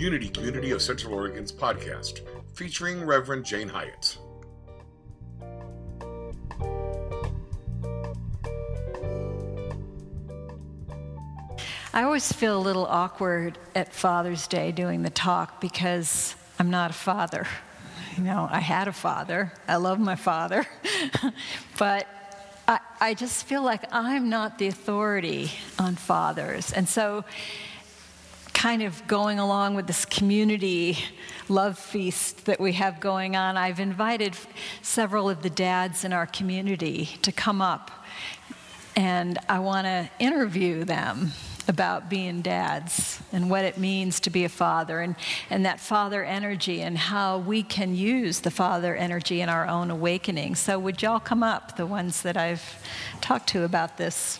Unity Community of Central Oregon's podcast, featuring Reverend Jane Hyatt. I always feel a little awkward at Father's Day doing the talk because I'm not a father. You know, I had a father, I love my father, but I, I just feel like I'm not the authority on fathers. And so, kind of going along with this community love feast that we have going on, I've invited several of the dads in our community to come up, and I want to interview them about being dads and what it means to be a father and, and that father energy and how we can use the father energy in our own awakening. So, would y'all come up, the ones that I've talked to about this?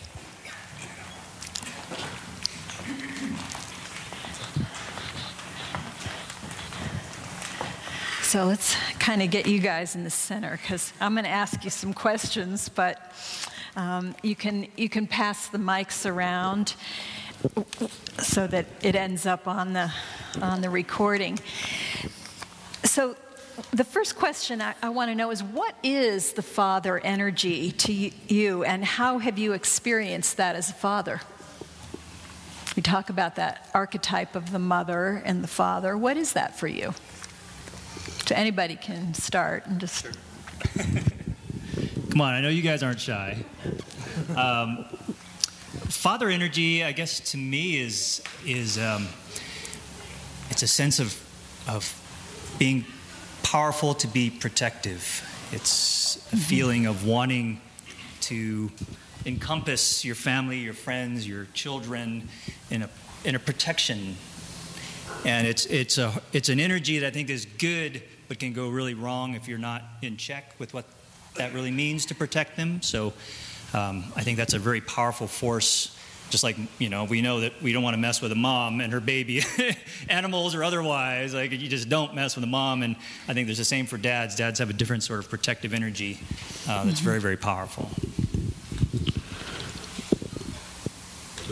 So let's kind of get you guys in the center because I'm going to ask you some questions, but um, you can you can pass the mics around so that it ends up on the on the recording. So the first question I, I want to know is what is the father energy to you and how have you experienced that as a father? We talk about that archetype of the mother and the father. What is that for you? So anybody can start and just. Come on, I know you guys aren't shy. Um, father energy, I guess, to me is is um, it's a sense of of being powerful to be protective. It's a mm-hmm. feeling of wanting to encompass your family, your friends, your children in a in a protection. And it's it's a it's an energy that I think is good, but can go really wrong if you're not in check with what that really means to protect them. So um, I think that's a very powerful force. Just like, you know, we know that we don't want to mess with a mom and her baby, animals or otherwise. Like, you just don't mess with a mom. And I think there's the same for dads. Dads have a different sort of protective energy uh, that's very, very powerful.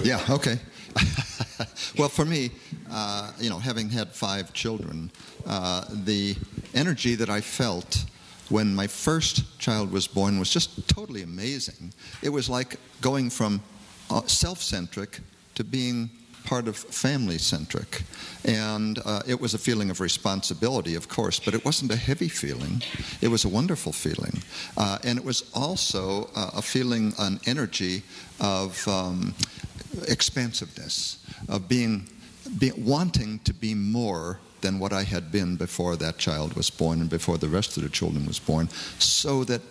Yeah, okay. well, for me, uh, you know, having had five children, uh, the energy that I felt when my first child was born was just totally amazing. It was like going from uh, self centric to being part of family centric. And uh, it was a feeling of responsibility, of course, but it wasn't a heavy feeling. It was a wonderful feeling. Uh, and it was also uh, a feeling, an energy of um, expansiveness, of being, be, wanting to be more than what I had been before that child was born and before the rest of the children was born, so that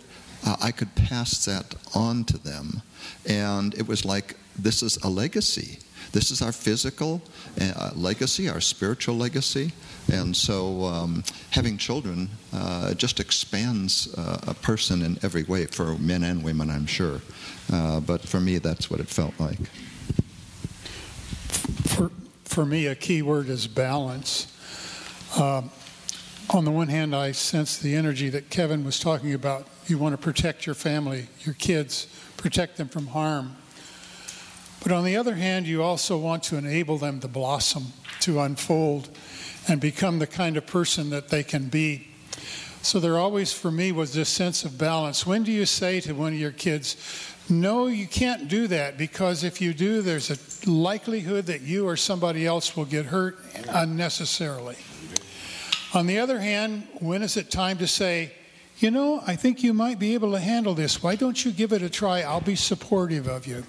uh, I could pass that on to them. And it was like this is a legacy. This is our physical uh, legacy, our spiritual legacy. And so um, having children uh, just expands uh, a person in every way, for men and women, I'm sure. Uh, but for me, that's what it felt like. For, me, a key word is balance. Um, on the one hand, I sense the energy that Kevin was talking about. You want to protect your family, your kids, protect them from harm. But on the other hand, you also want to enable them to blossom, to unfold, and become the kind of person that they can be. So there always, for me, was this sense of balance. When do you say to one of your kids, no, you can't do that because if you do, there's a likelihood that you or somebody else will get hurt unnecessarily. On the other hand, when is it time to say, you know, I think you might be able to handle this. Why don't you give it a try? I'll be supportive of you.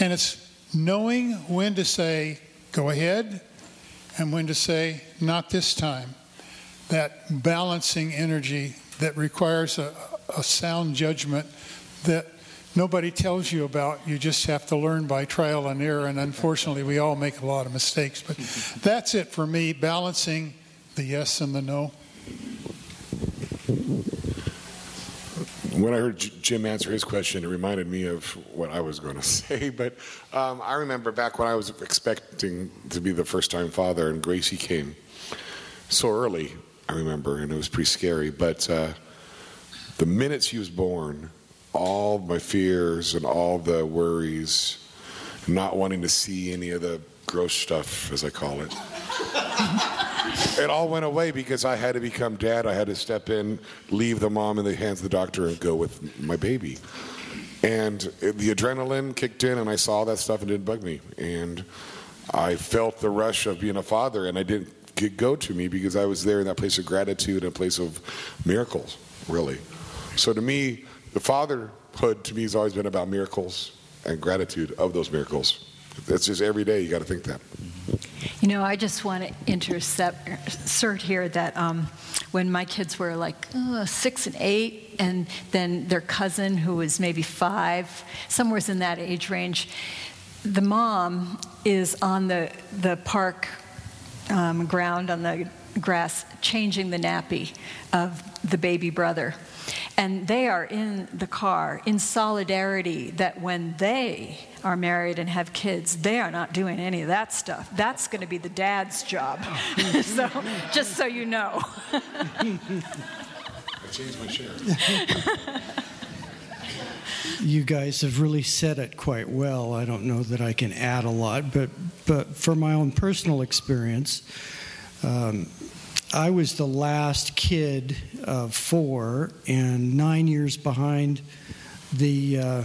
And it's knowing when to say, go ahead, and when to say, not this time. That balancing energy that requires a, a sound judgment that nobody tells you about. You just have to learn by trial and error. And unfortunately, we all make a lot of mistakes. But that's it for me balancing the yes and the no? When I heard Jim answer his question, it reminded me of what I was going to say. But um, I remember back when I was expecting to be the first time father, and Gracie came so early, I remember, and it was pretty scary. But uh, the minute she was born, all my fears and all the worries, not wanting to see any of the gross stuff, as I call it, it all went away because I had to become dad. I had to step in, leave the mom in the hands of the doctor, and go with my baby. And the adrenaline kicked in, and I saw that stuff and it didn't bug me. And I felt the rush of being a father, and I didn't go to me because I was there in that place of gratitude and a place of miracles, really. So to me, the fatherhood to me has always been about miracles and gratitude of those miracles. That's just every day you got to think that. You know, I just want to intercept, insert here that um, when my kids were like uh, six and eight, and then their cousin, who was maybe five, somewhere in that age range, the mom is on the, the park um, ground on the grass changing the nappy of the baby brother. And they are in the car in solidarity that when they are married and have kids, they are not doing any of that stuff. That's going to be the dad's job. so, just so you know. I changed my shirt. you guys have really said it quite well. I don't know that I can add a lot, but but for my own personal experience, um, I was the last kid of four, and nine years behind the uh,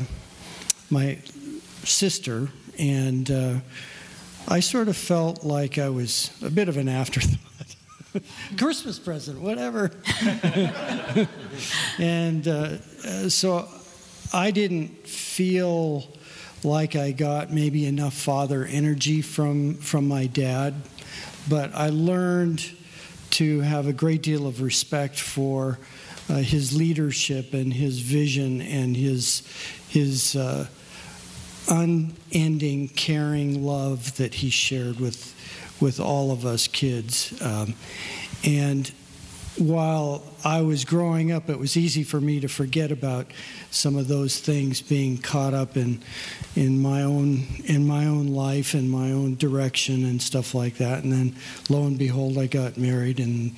my sister, and uh, I sort of felt like I was a bit of an afterthought. Christmas present, whatever. and uh, so I didn't feel like I got maybe enough father energy from from my dad, but I learned to have a great deal of respect for uh, his leadership and his vision and his his uh, unending caring love that he shared with with all of us kids. Um, and while I was growing up, it was easy for me to forget about some of those things being caught up in in my own in my own life and my own direction and stuff like that. And then lo and behold, I got married and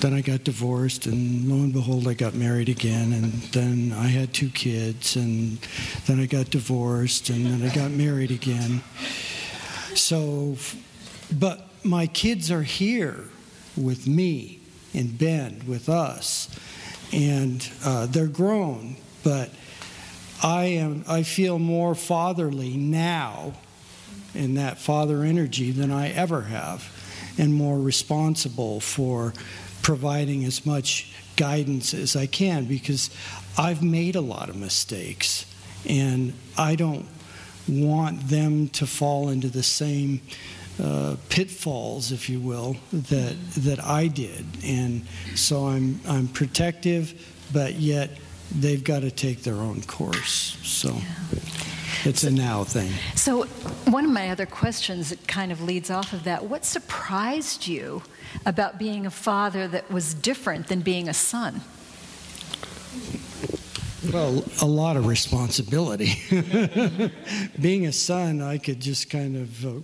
then I got divorced, and lo and behold, I got married again, and then I had two kids, and then I got divorced, and then I got married again. So, but my kids are here with me in Bend with us, and uh, they're grown, but I am I feel more fatherly now in that father energy than I ever have, and more responsible for providing as much guidance as I can because I've made a lot of mistakes, and I don't want them to fall into the same uh, pitfalls, if you will, that that I did, and so I'm I'm protective, but yet they've got to take their own course. So. Yeah. It's a now thing. So, one of my other questions that kind of leads off of that what surprised you about being a father that was different than being a son? Well, a lot of responsibility. being a son, I could just kind of. Uh,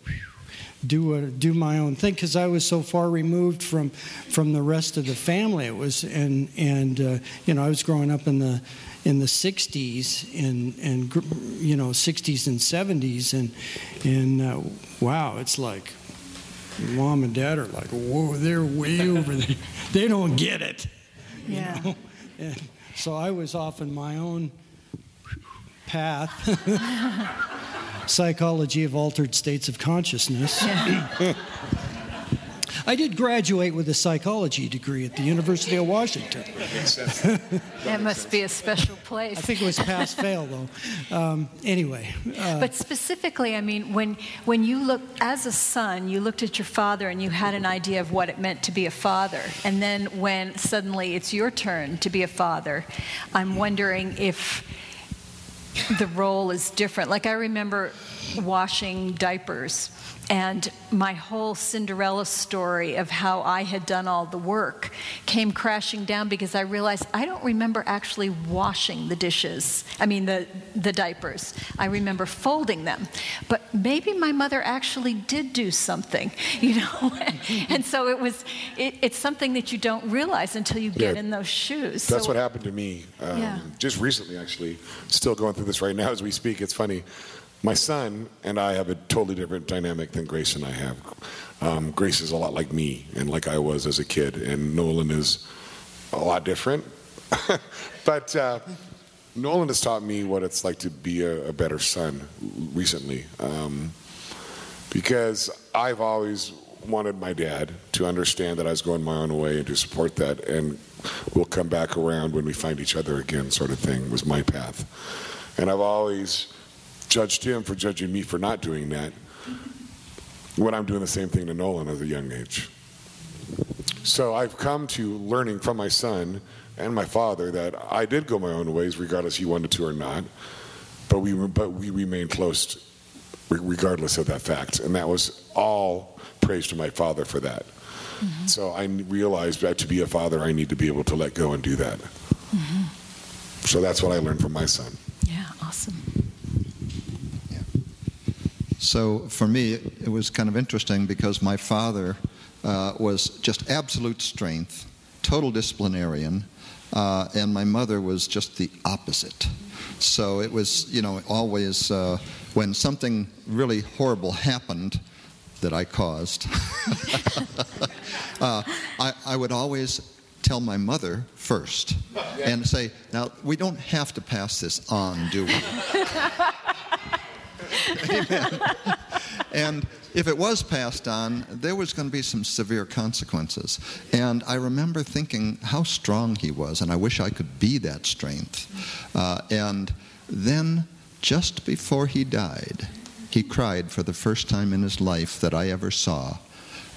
do a, do my own thing because I was so far removed from from the rest of the family. It was and and uh, you know I was growing up in the in the 60s and and you know 60s and 70s and and uh, wow it's like mom and dad are like whoa they're way over there they don't get it yeah know? And so I was off in my own path psychology of altered states of consciousness. Yeah. I did graduate with a psychology degree at the University of Washington. that must be a special place. I think it was pass fail though. Um, anyway. Uh, but specifically, I mean, when when you look as a son, you looked at your father and you had an idea of what it meant to be a father, and then when suddenly it's your turn to be a father, I'm wondering if the role is different. Like I remember washing diapers and my whole Cinderella story of how I had done all the work came crashing down because I realized I don't remember actually washing the dishes. I mean, the, the diapers. I remember folding them. But maybe my mother actually did do something, you know? and so it was, it, it's something that you don't realize until you get yeah, in those shoes. That's so, what happened to me um, yeah. just recently, actually. Still going through this right now as we speak. It's funny my son and I have a totally different dynamic than Grace and I have. Um, Grace is a lot like me and like I was as a kid, and Nolan is a lot different. but uh, Nolan has taught me what it's like to be a, a better son recently. Um, because I've always wanted my dad to understand that I was going my own way and to support that, and we'll come back around when we find each other again, sort of thing, was my path. And I've always judged him for judging me for not doing that when I'm doing the same thing to Nolan at a young age. So I've come to learning from my son and my father that I did go my own ways, regardless he wanted to or not. But we, but we remained close regardless of that fact. And that was all praise to my father for that. Mm-hmm. So I realized that to be a father, I need to be able to let go and do that. Mm-hmm. So that's what I learned from my son. Awesome. Yeah. So for me, it was kind of interesting because my father uh, was just absolute strength, total disciplinarian, uh, and my mother was just the opposite. So it was, you know, always uh, when something really horrible happened that I caused, uh, I, I would always tell my mother first and say, now, we don't have to pass this on, do we? Amen. And if it was passed on, there was going to be some severe consequences. And I remember thinking how strong he was, and I wish I could be that strength. Uh, and then, just before he died, he cried for the first time in his life that I ever saw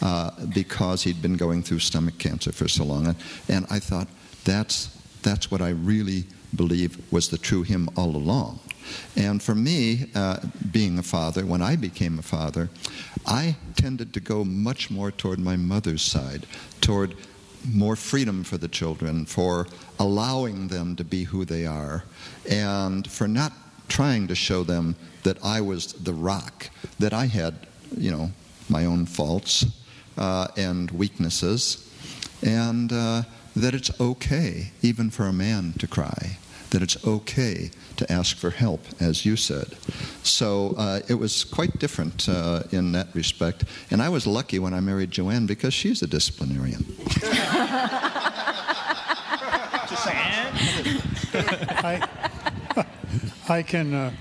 uh, because he'd been going through stomach cancer for so long. And, and I thought, that's, that's what I really believe was the true him all along. And for me, uh, being a father, when I became a father, I tended to go much more toward my mother's side, toward more freedom for the children, for allowing them to be who they are, and for not trying to show them that I was the rock, that I had, you know, my own faults uh, and weaknesses, and uh, that it's okay, even for a man to cry, that it's okay to ask for help, as you said. So uh, it was quite different uh, in that respect. And I was lucky when I married Joanne because she's a disciplinarian. Just I, I can uh,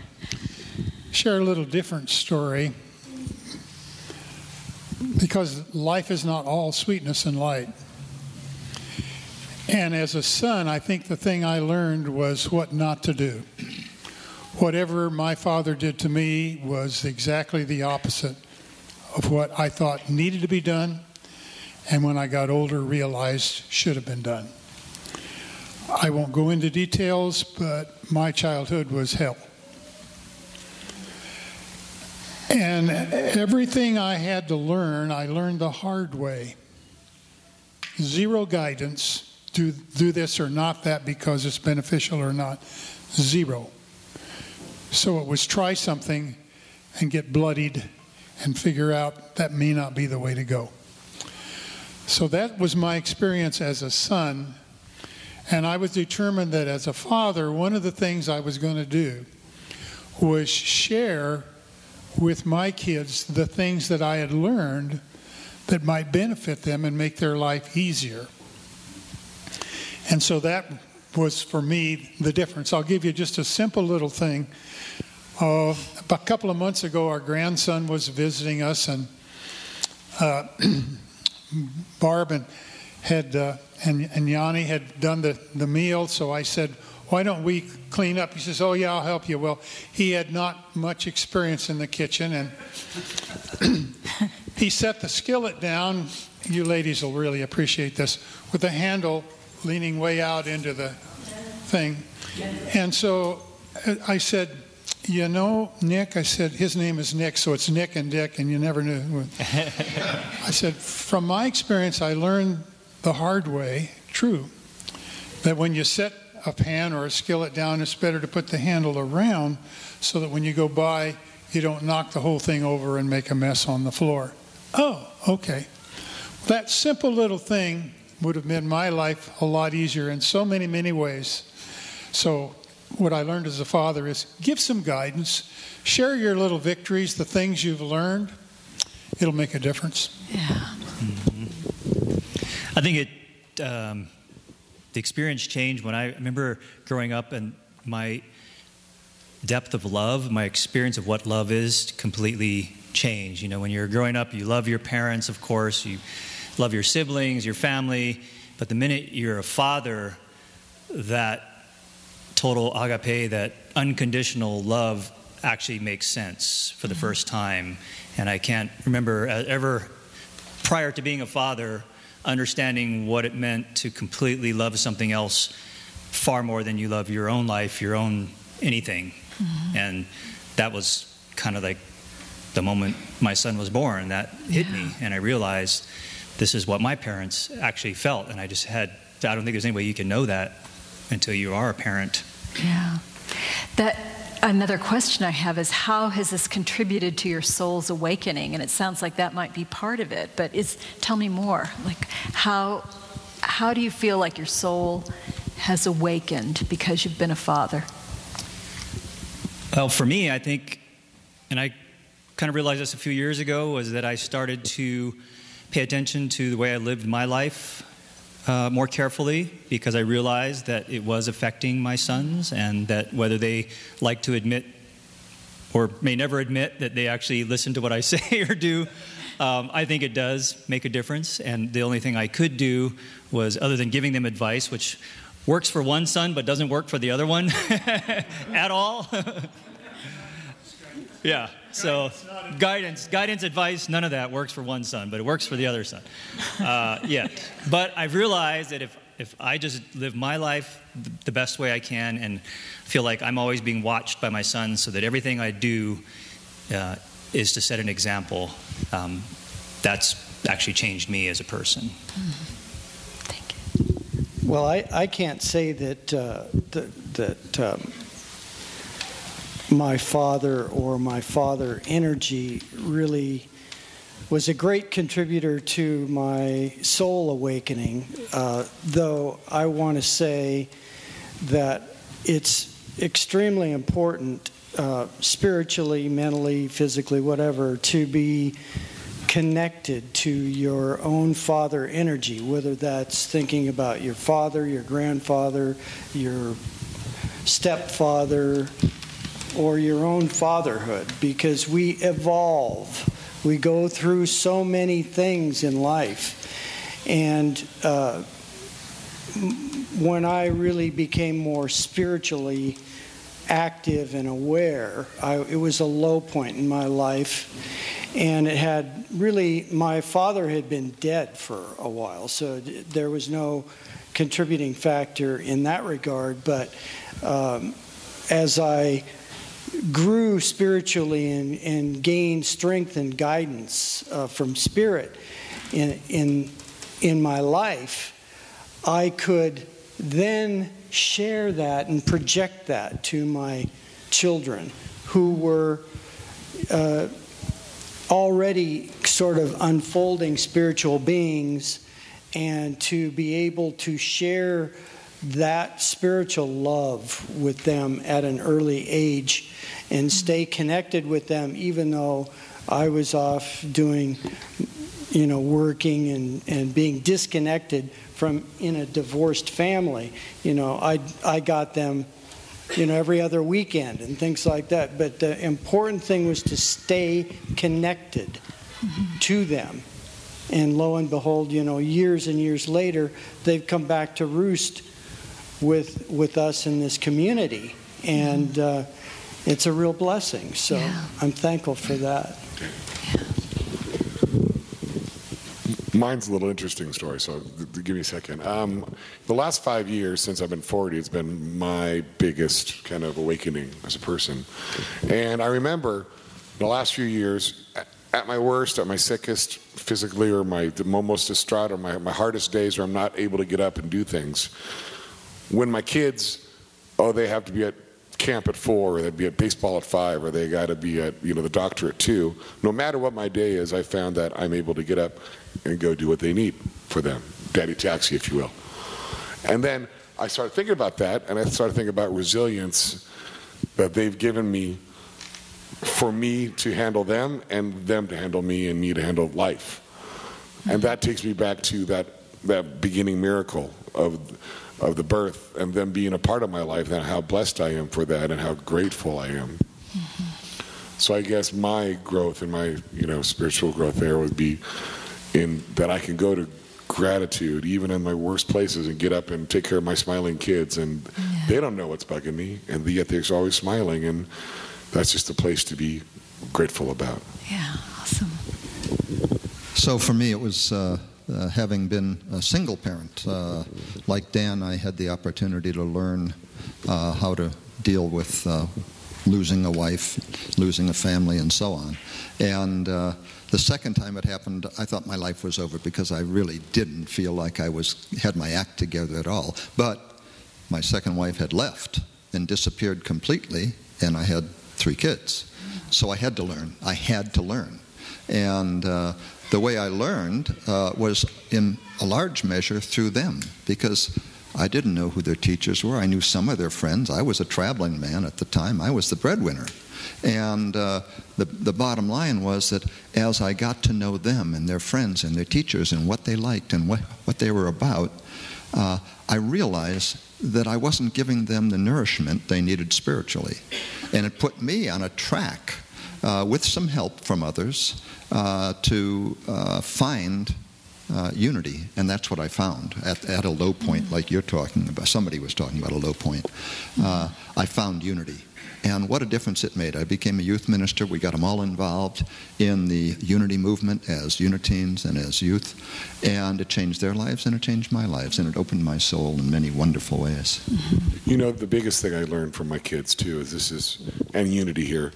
share a little different story because life is not all sweetness and light. And as a son, I think the thing I learned was what not to do. Whatever my father did to me was exactly the opposite of what I thought needed to be done, and when I got older, realized should have been done. I won't go into details, but my childhood was hell. And everything I had to learn, I learned the hard way. Zero guidance do, do this or not that because it's beneficial or not. Zero. So it was try something and get bloodied and figure out that may not be the way to go. So that was my experience as a son. And I was determined that as a father, one of the things I was going to do was share with my kids the things that I had learned that might benefit them and make their life easier. And so that was for me the difference. I'll give you just a simple little thing. Uh, a couple of months ago, our grandson was visiting us, and uh, Barb and had uh, and, and Yanni had done the, the meal. So I said, "Why don't we clean up?" He says, "Oh yeah, I'll help you." Well, he had not much experience in the kitchen, and he set the skillet down. You ladies will really appreciate this with the handle leaning way out into the thing. And so I said, You know, Nick, I said, his name is Nick, so it's Nick and Dick, and you never knew. I said, From my experience, I learned the hard way, true, that when you set a pan or a skillet down, it's better to put the handle around so that when you go by, you don't knock the whole thing over and make a mess on the floor. Oh, okay. That simple little thing would have made my life a lot easier in so many, many ways. So, what I learned as a father is give some guidance, share your little victories, the things you've learned. it'll make a difference. Yeah. I think it, um, the experience changed when I remember growing up and my depth of love, my experience of what love is completely changed. You know, when you're growing up, you love your parents, of course, you love your siblings, your family, but the minute you're a father, that total agape, that unconditional love actually makes sense for the mm-hmm. first time. And I can't remember uh, ever, prior to being a father, understanding what it meant to completely love something else far more than you love your own life, your own anything. Mm-hmm. And that was kind of like the moment my son was born that hit yeah. me. And I realized this is what my parents actually felt. And I just had, I don't think there's any way you can know that until you are a parent. Yeah. That another question I have is how has this contributed to your soul's awakening? And it sounds like that might be part of it, but is tell me more. Like how how do you feel like your soul has awakened because you've been a father? Well, for me, I think, and I kind of realized this a few years ago, was that I started to pay attention to the way I lived my life uh, more carefully because I realized that it was affecting my sons and that whether they like to admit or may never admit that they actually listen to what I say or do, um, I think it does make a difference. And the only thing I could do was, other than giving them advice, which works for one son but doesn't work for the other one at all. yeah. So guidance, guidance, advice, none of that works for one son, but it works for the other son. Uh, yet, but I've realized that if if I just live my life the best way I can and feel like I'm always being watched by my sons, so that everything I do uh, is to set an example, um, that's actually changed me as a person. Thank you. Well, I, I can't say that uh, that, that um, my father or my father energy really was a great contributor to my soul awakening, uh, though I want to say that it's extremely important uh, spiritually, mentally, physically, whatever, to be connected to your own father energy, whether that's thinking about your father, your grandfather, your stepfather, or your own fatherhood because we evolve. We go through so many things in life. And uh, when I really became more spiritually active and aware, I, it was a low point in my life. And it had really, my father had been dead for a while, so there was no contributing factor in that regard. But um, as I grew spiritually and, and gained strength and guidance uh, from Spirit in, in, in my life, I could then share that and project that to my children who were uh, already sort of unfolding spiritual beings and to be able to share that spiritual love with them at an early age and stay connected with them even though I was off doing you know working and, and being disconnected from in a divorced family. You know I I got them you know every other weekend and things like that. But the important thing was to stay connected to them. And lo and behold you know years and years later they've come back to roost with with us in this community, and uh, it's a real blessing. So yeah. I'm thankful for that. Mine's a little interesting story, so give me a second. Um, the last five years since I've been 40, it's been my biggest kind of awakening as a person. And I remember the last few years, at my worst, at my sickest, physically, or my most distraught, or my, my hardest days where I'm not able to get up and do things, when my kids, oh, they have to be at camp at four, or they'd be at baseball at five, or they got to be at you know the doctor at two. No matter what my day is, I found that I'm able to get up and go do what they need for them, daddy taxi, if you will. And then I started thinking about that, and I started thinking about resilience that they've given me for me to handle them and them to handle me and me to handle life. And that takes me back to that, that beginning miracle of, of the birth and them being a part of my life and how blessed I am for that and how grateful I am. So I guess my growth and my you know spiritual growth there would be in that I can go to gratitude even in my worst places and get up and take care of my smiling kids and Yeah. they don't know what's bugging me and yet they're always smiling and that's just a place to be grateful about. Yeah, awesome. So for me, it was uh, uh, having been a single parent. Uh, like Dan, I had the opportunity to learn uh, how to deal with uh, losing a wife, losing a family, and so on. And uh, the second time it happened, I thought my life was over because I really didn't feel like I was had my act together at all. But my second wife had left and disappeared completely, and I had three kids. So I had to learn. I had to learn. And uh, the way I learned uh, was in a large measure through them because I didn't know who their teachers were. I knew some of their friends. I was a traveling man at the time, I was the breadwinner. And uh, the, the bottom line was that as I got to know them and their friends and their teachers and what they liked and what, what they were about, uh, I realized that I wasn't giving them the nourishment they needed spiritually. And it put me on a track uh, with some help from others uh, to uh, find uh, unity. And that's what I found at, at a low point, like you're talking about. Somebody was talking about a low point. Uh, I found unity. And what a difference it made. I became a youth minister. We got them all involved in the unity movement as uniteens and as youth. And it changed their lives and it changed my lives. And it opened my soul in many wonderful ways. You know, the biggest thing I learned from my kids too is this is, and unity here.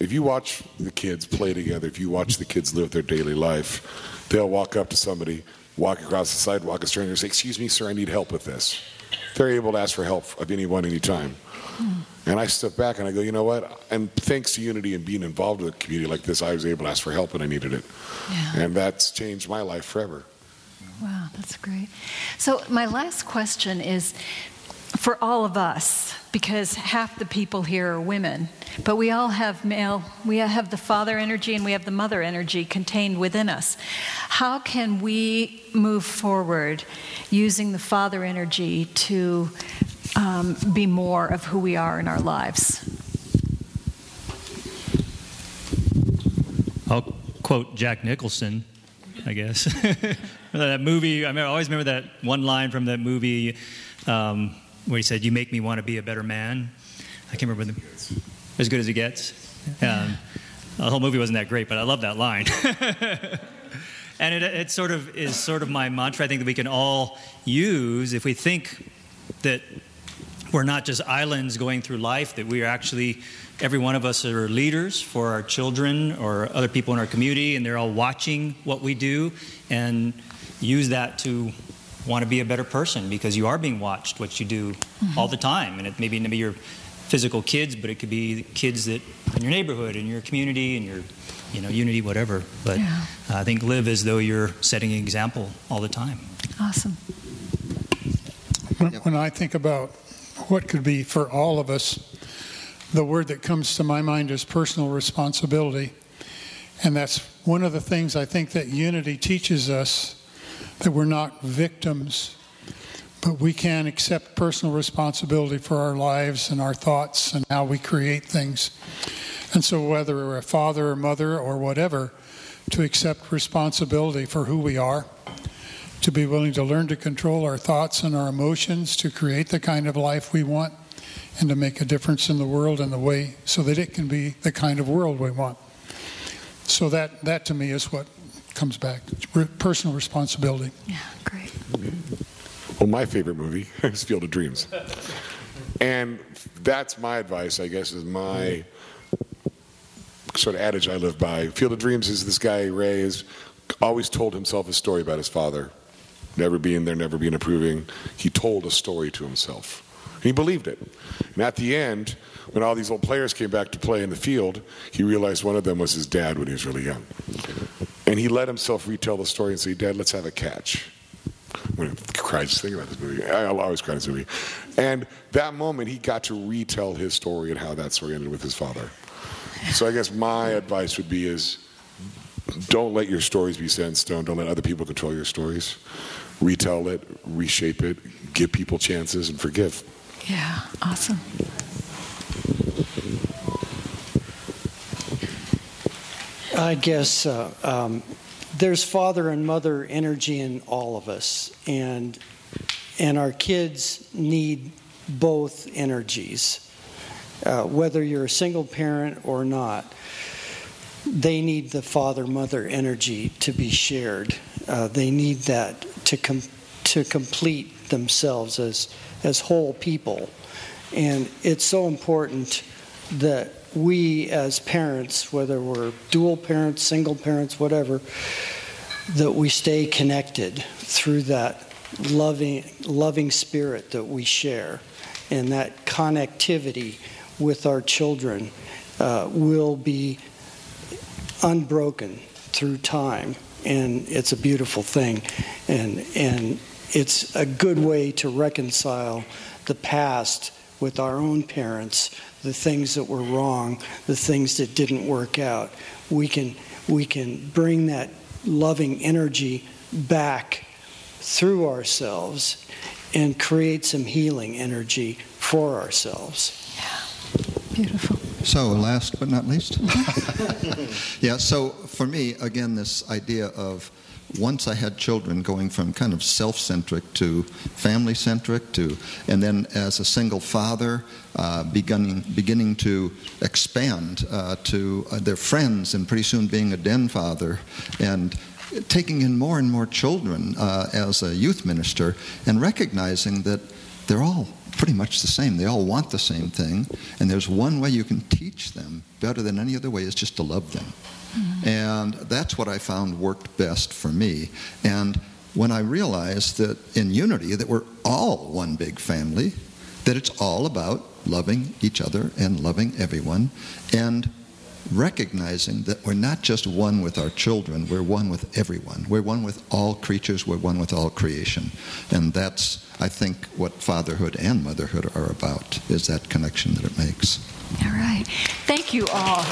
If you watch the kids play together, if you watch the kids live their daily life, they'll walk up to somebody, walk across the sidewalk, a stranger, and say, Excuse me, sir, I need help with this. They're able to ask for help of anyone, anytime. And I step back and I go, you know what? And thanks to Unity and being involved with a community like this, I was able to ask for help when I needed it. Yeah. And that's changed my life forever. Wow, that's great. So, my last question is for all of us, because half the people here are women, but we all have male, we have the father energy and we have the mother energy contained within us. How can we move forward using the father energy to um, be more of who we are in our lives? I'll quote Jack Nicholson, I guess. that movie, I, always remember that one line from that movie um, where he said, You make me want to be a better man. I can't remember the. As good as it gets. Um, the whole movie wasn't that great, but I love that line. and it, it sort of is sort of my mantra, I think, that we can all use if we think that we're not just islands going through life, that we are actually, every one of us are leaders for our children or other people in our community, and they're all watching what we do, and use that to want to be a better person because you are being watched what you do all the time. And it may be maybe your physical kids, but it could be kids that in your neighborhood, in your community, in your you know, unity, whatever. But Yeah. uh, I think live as though you're setting an example all the time. Awesome. When, when I think about what could be for all of us, the word that comes to my mind is personal responsibility. And that's one of the things I think that unity teaches us that we're not victims, but we can accept personal responsibility for our lives and our thoughts and how we create things. And so, whether we're a father or mother or whatever, to accept responsibility for who we are to be willing to learn to control our thoughts and our emotions to create the kind of life we want and to make a difference in the world in the way so that it can be the kind of world we want. So that that to me is what comes back Re- personal responsibility. Yeah, great. Well, my favorite movie is Field of Dreams. And that's my advice, I guess, is my sort of adage I live by. Field of Dreams is this guy, Ray, has always told himself a story about his father. Never being there, never being approving. He told a story to himself. And he believed it. And at the end, when all these old players came back to play in the field, he realized one of them was his dad when he was really young. And he let himself retell the story and say, Dad, let's have a catch. When I cried just thinking about this movie. I'll always cry this movie. And that moment, he got to retell his story and how that story ended with his father. So I guess my advice would be is don't let your stories be set in stone. Don't let other people control your stories. Retell it, reshape it, give people chances, and forgive. Yeah, awesome. I guess uh, um, there's father and mother energy in all of us, and and our kids need both energies. Uh, whether you're a single parent or not, they need the father mother energy to be shared. Uh, they need that to com- to complete themselves as as whole people, and it's so important that we as parents, whether we're dual parents, single parents, whatever, that we stay connected through that loving, loving spirit that we share. And that connectivity with our children uh, will be unbroken through time. And it's a beautiful thing. And, and it's a good way to reconcile the past with our own parents the things that were wrong, the things that didn't work out. We can, we can bring that loving energy back through ourselves and create some healing energy for ourselves. Yeah, beautiful. So, last but not least. yeah, so for me, again, this idea of once I had children, going from kind of self centric to family centric to, and then as a single father, uh, beginning, beginning to expand uh, to uh, their friends, and pretty soon being a den father, and taking in more and more children uh, as a youth minister, and recognizing that they're all pretty much the same. They all want the same thing, and there's one way you can teach them better than any other way is just to love them. And that's what I found worked best for me. And when I realized that in unity that we're all one big family, that it's all about loving each other and loving everyone and recognizing that we're not just one with our children, we're one with everyone. We're one with all creatures, we're one with all creation. And that's, I think, what fatherhood and motherhood are about, is that connection that it makes. All right. Thank you all.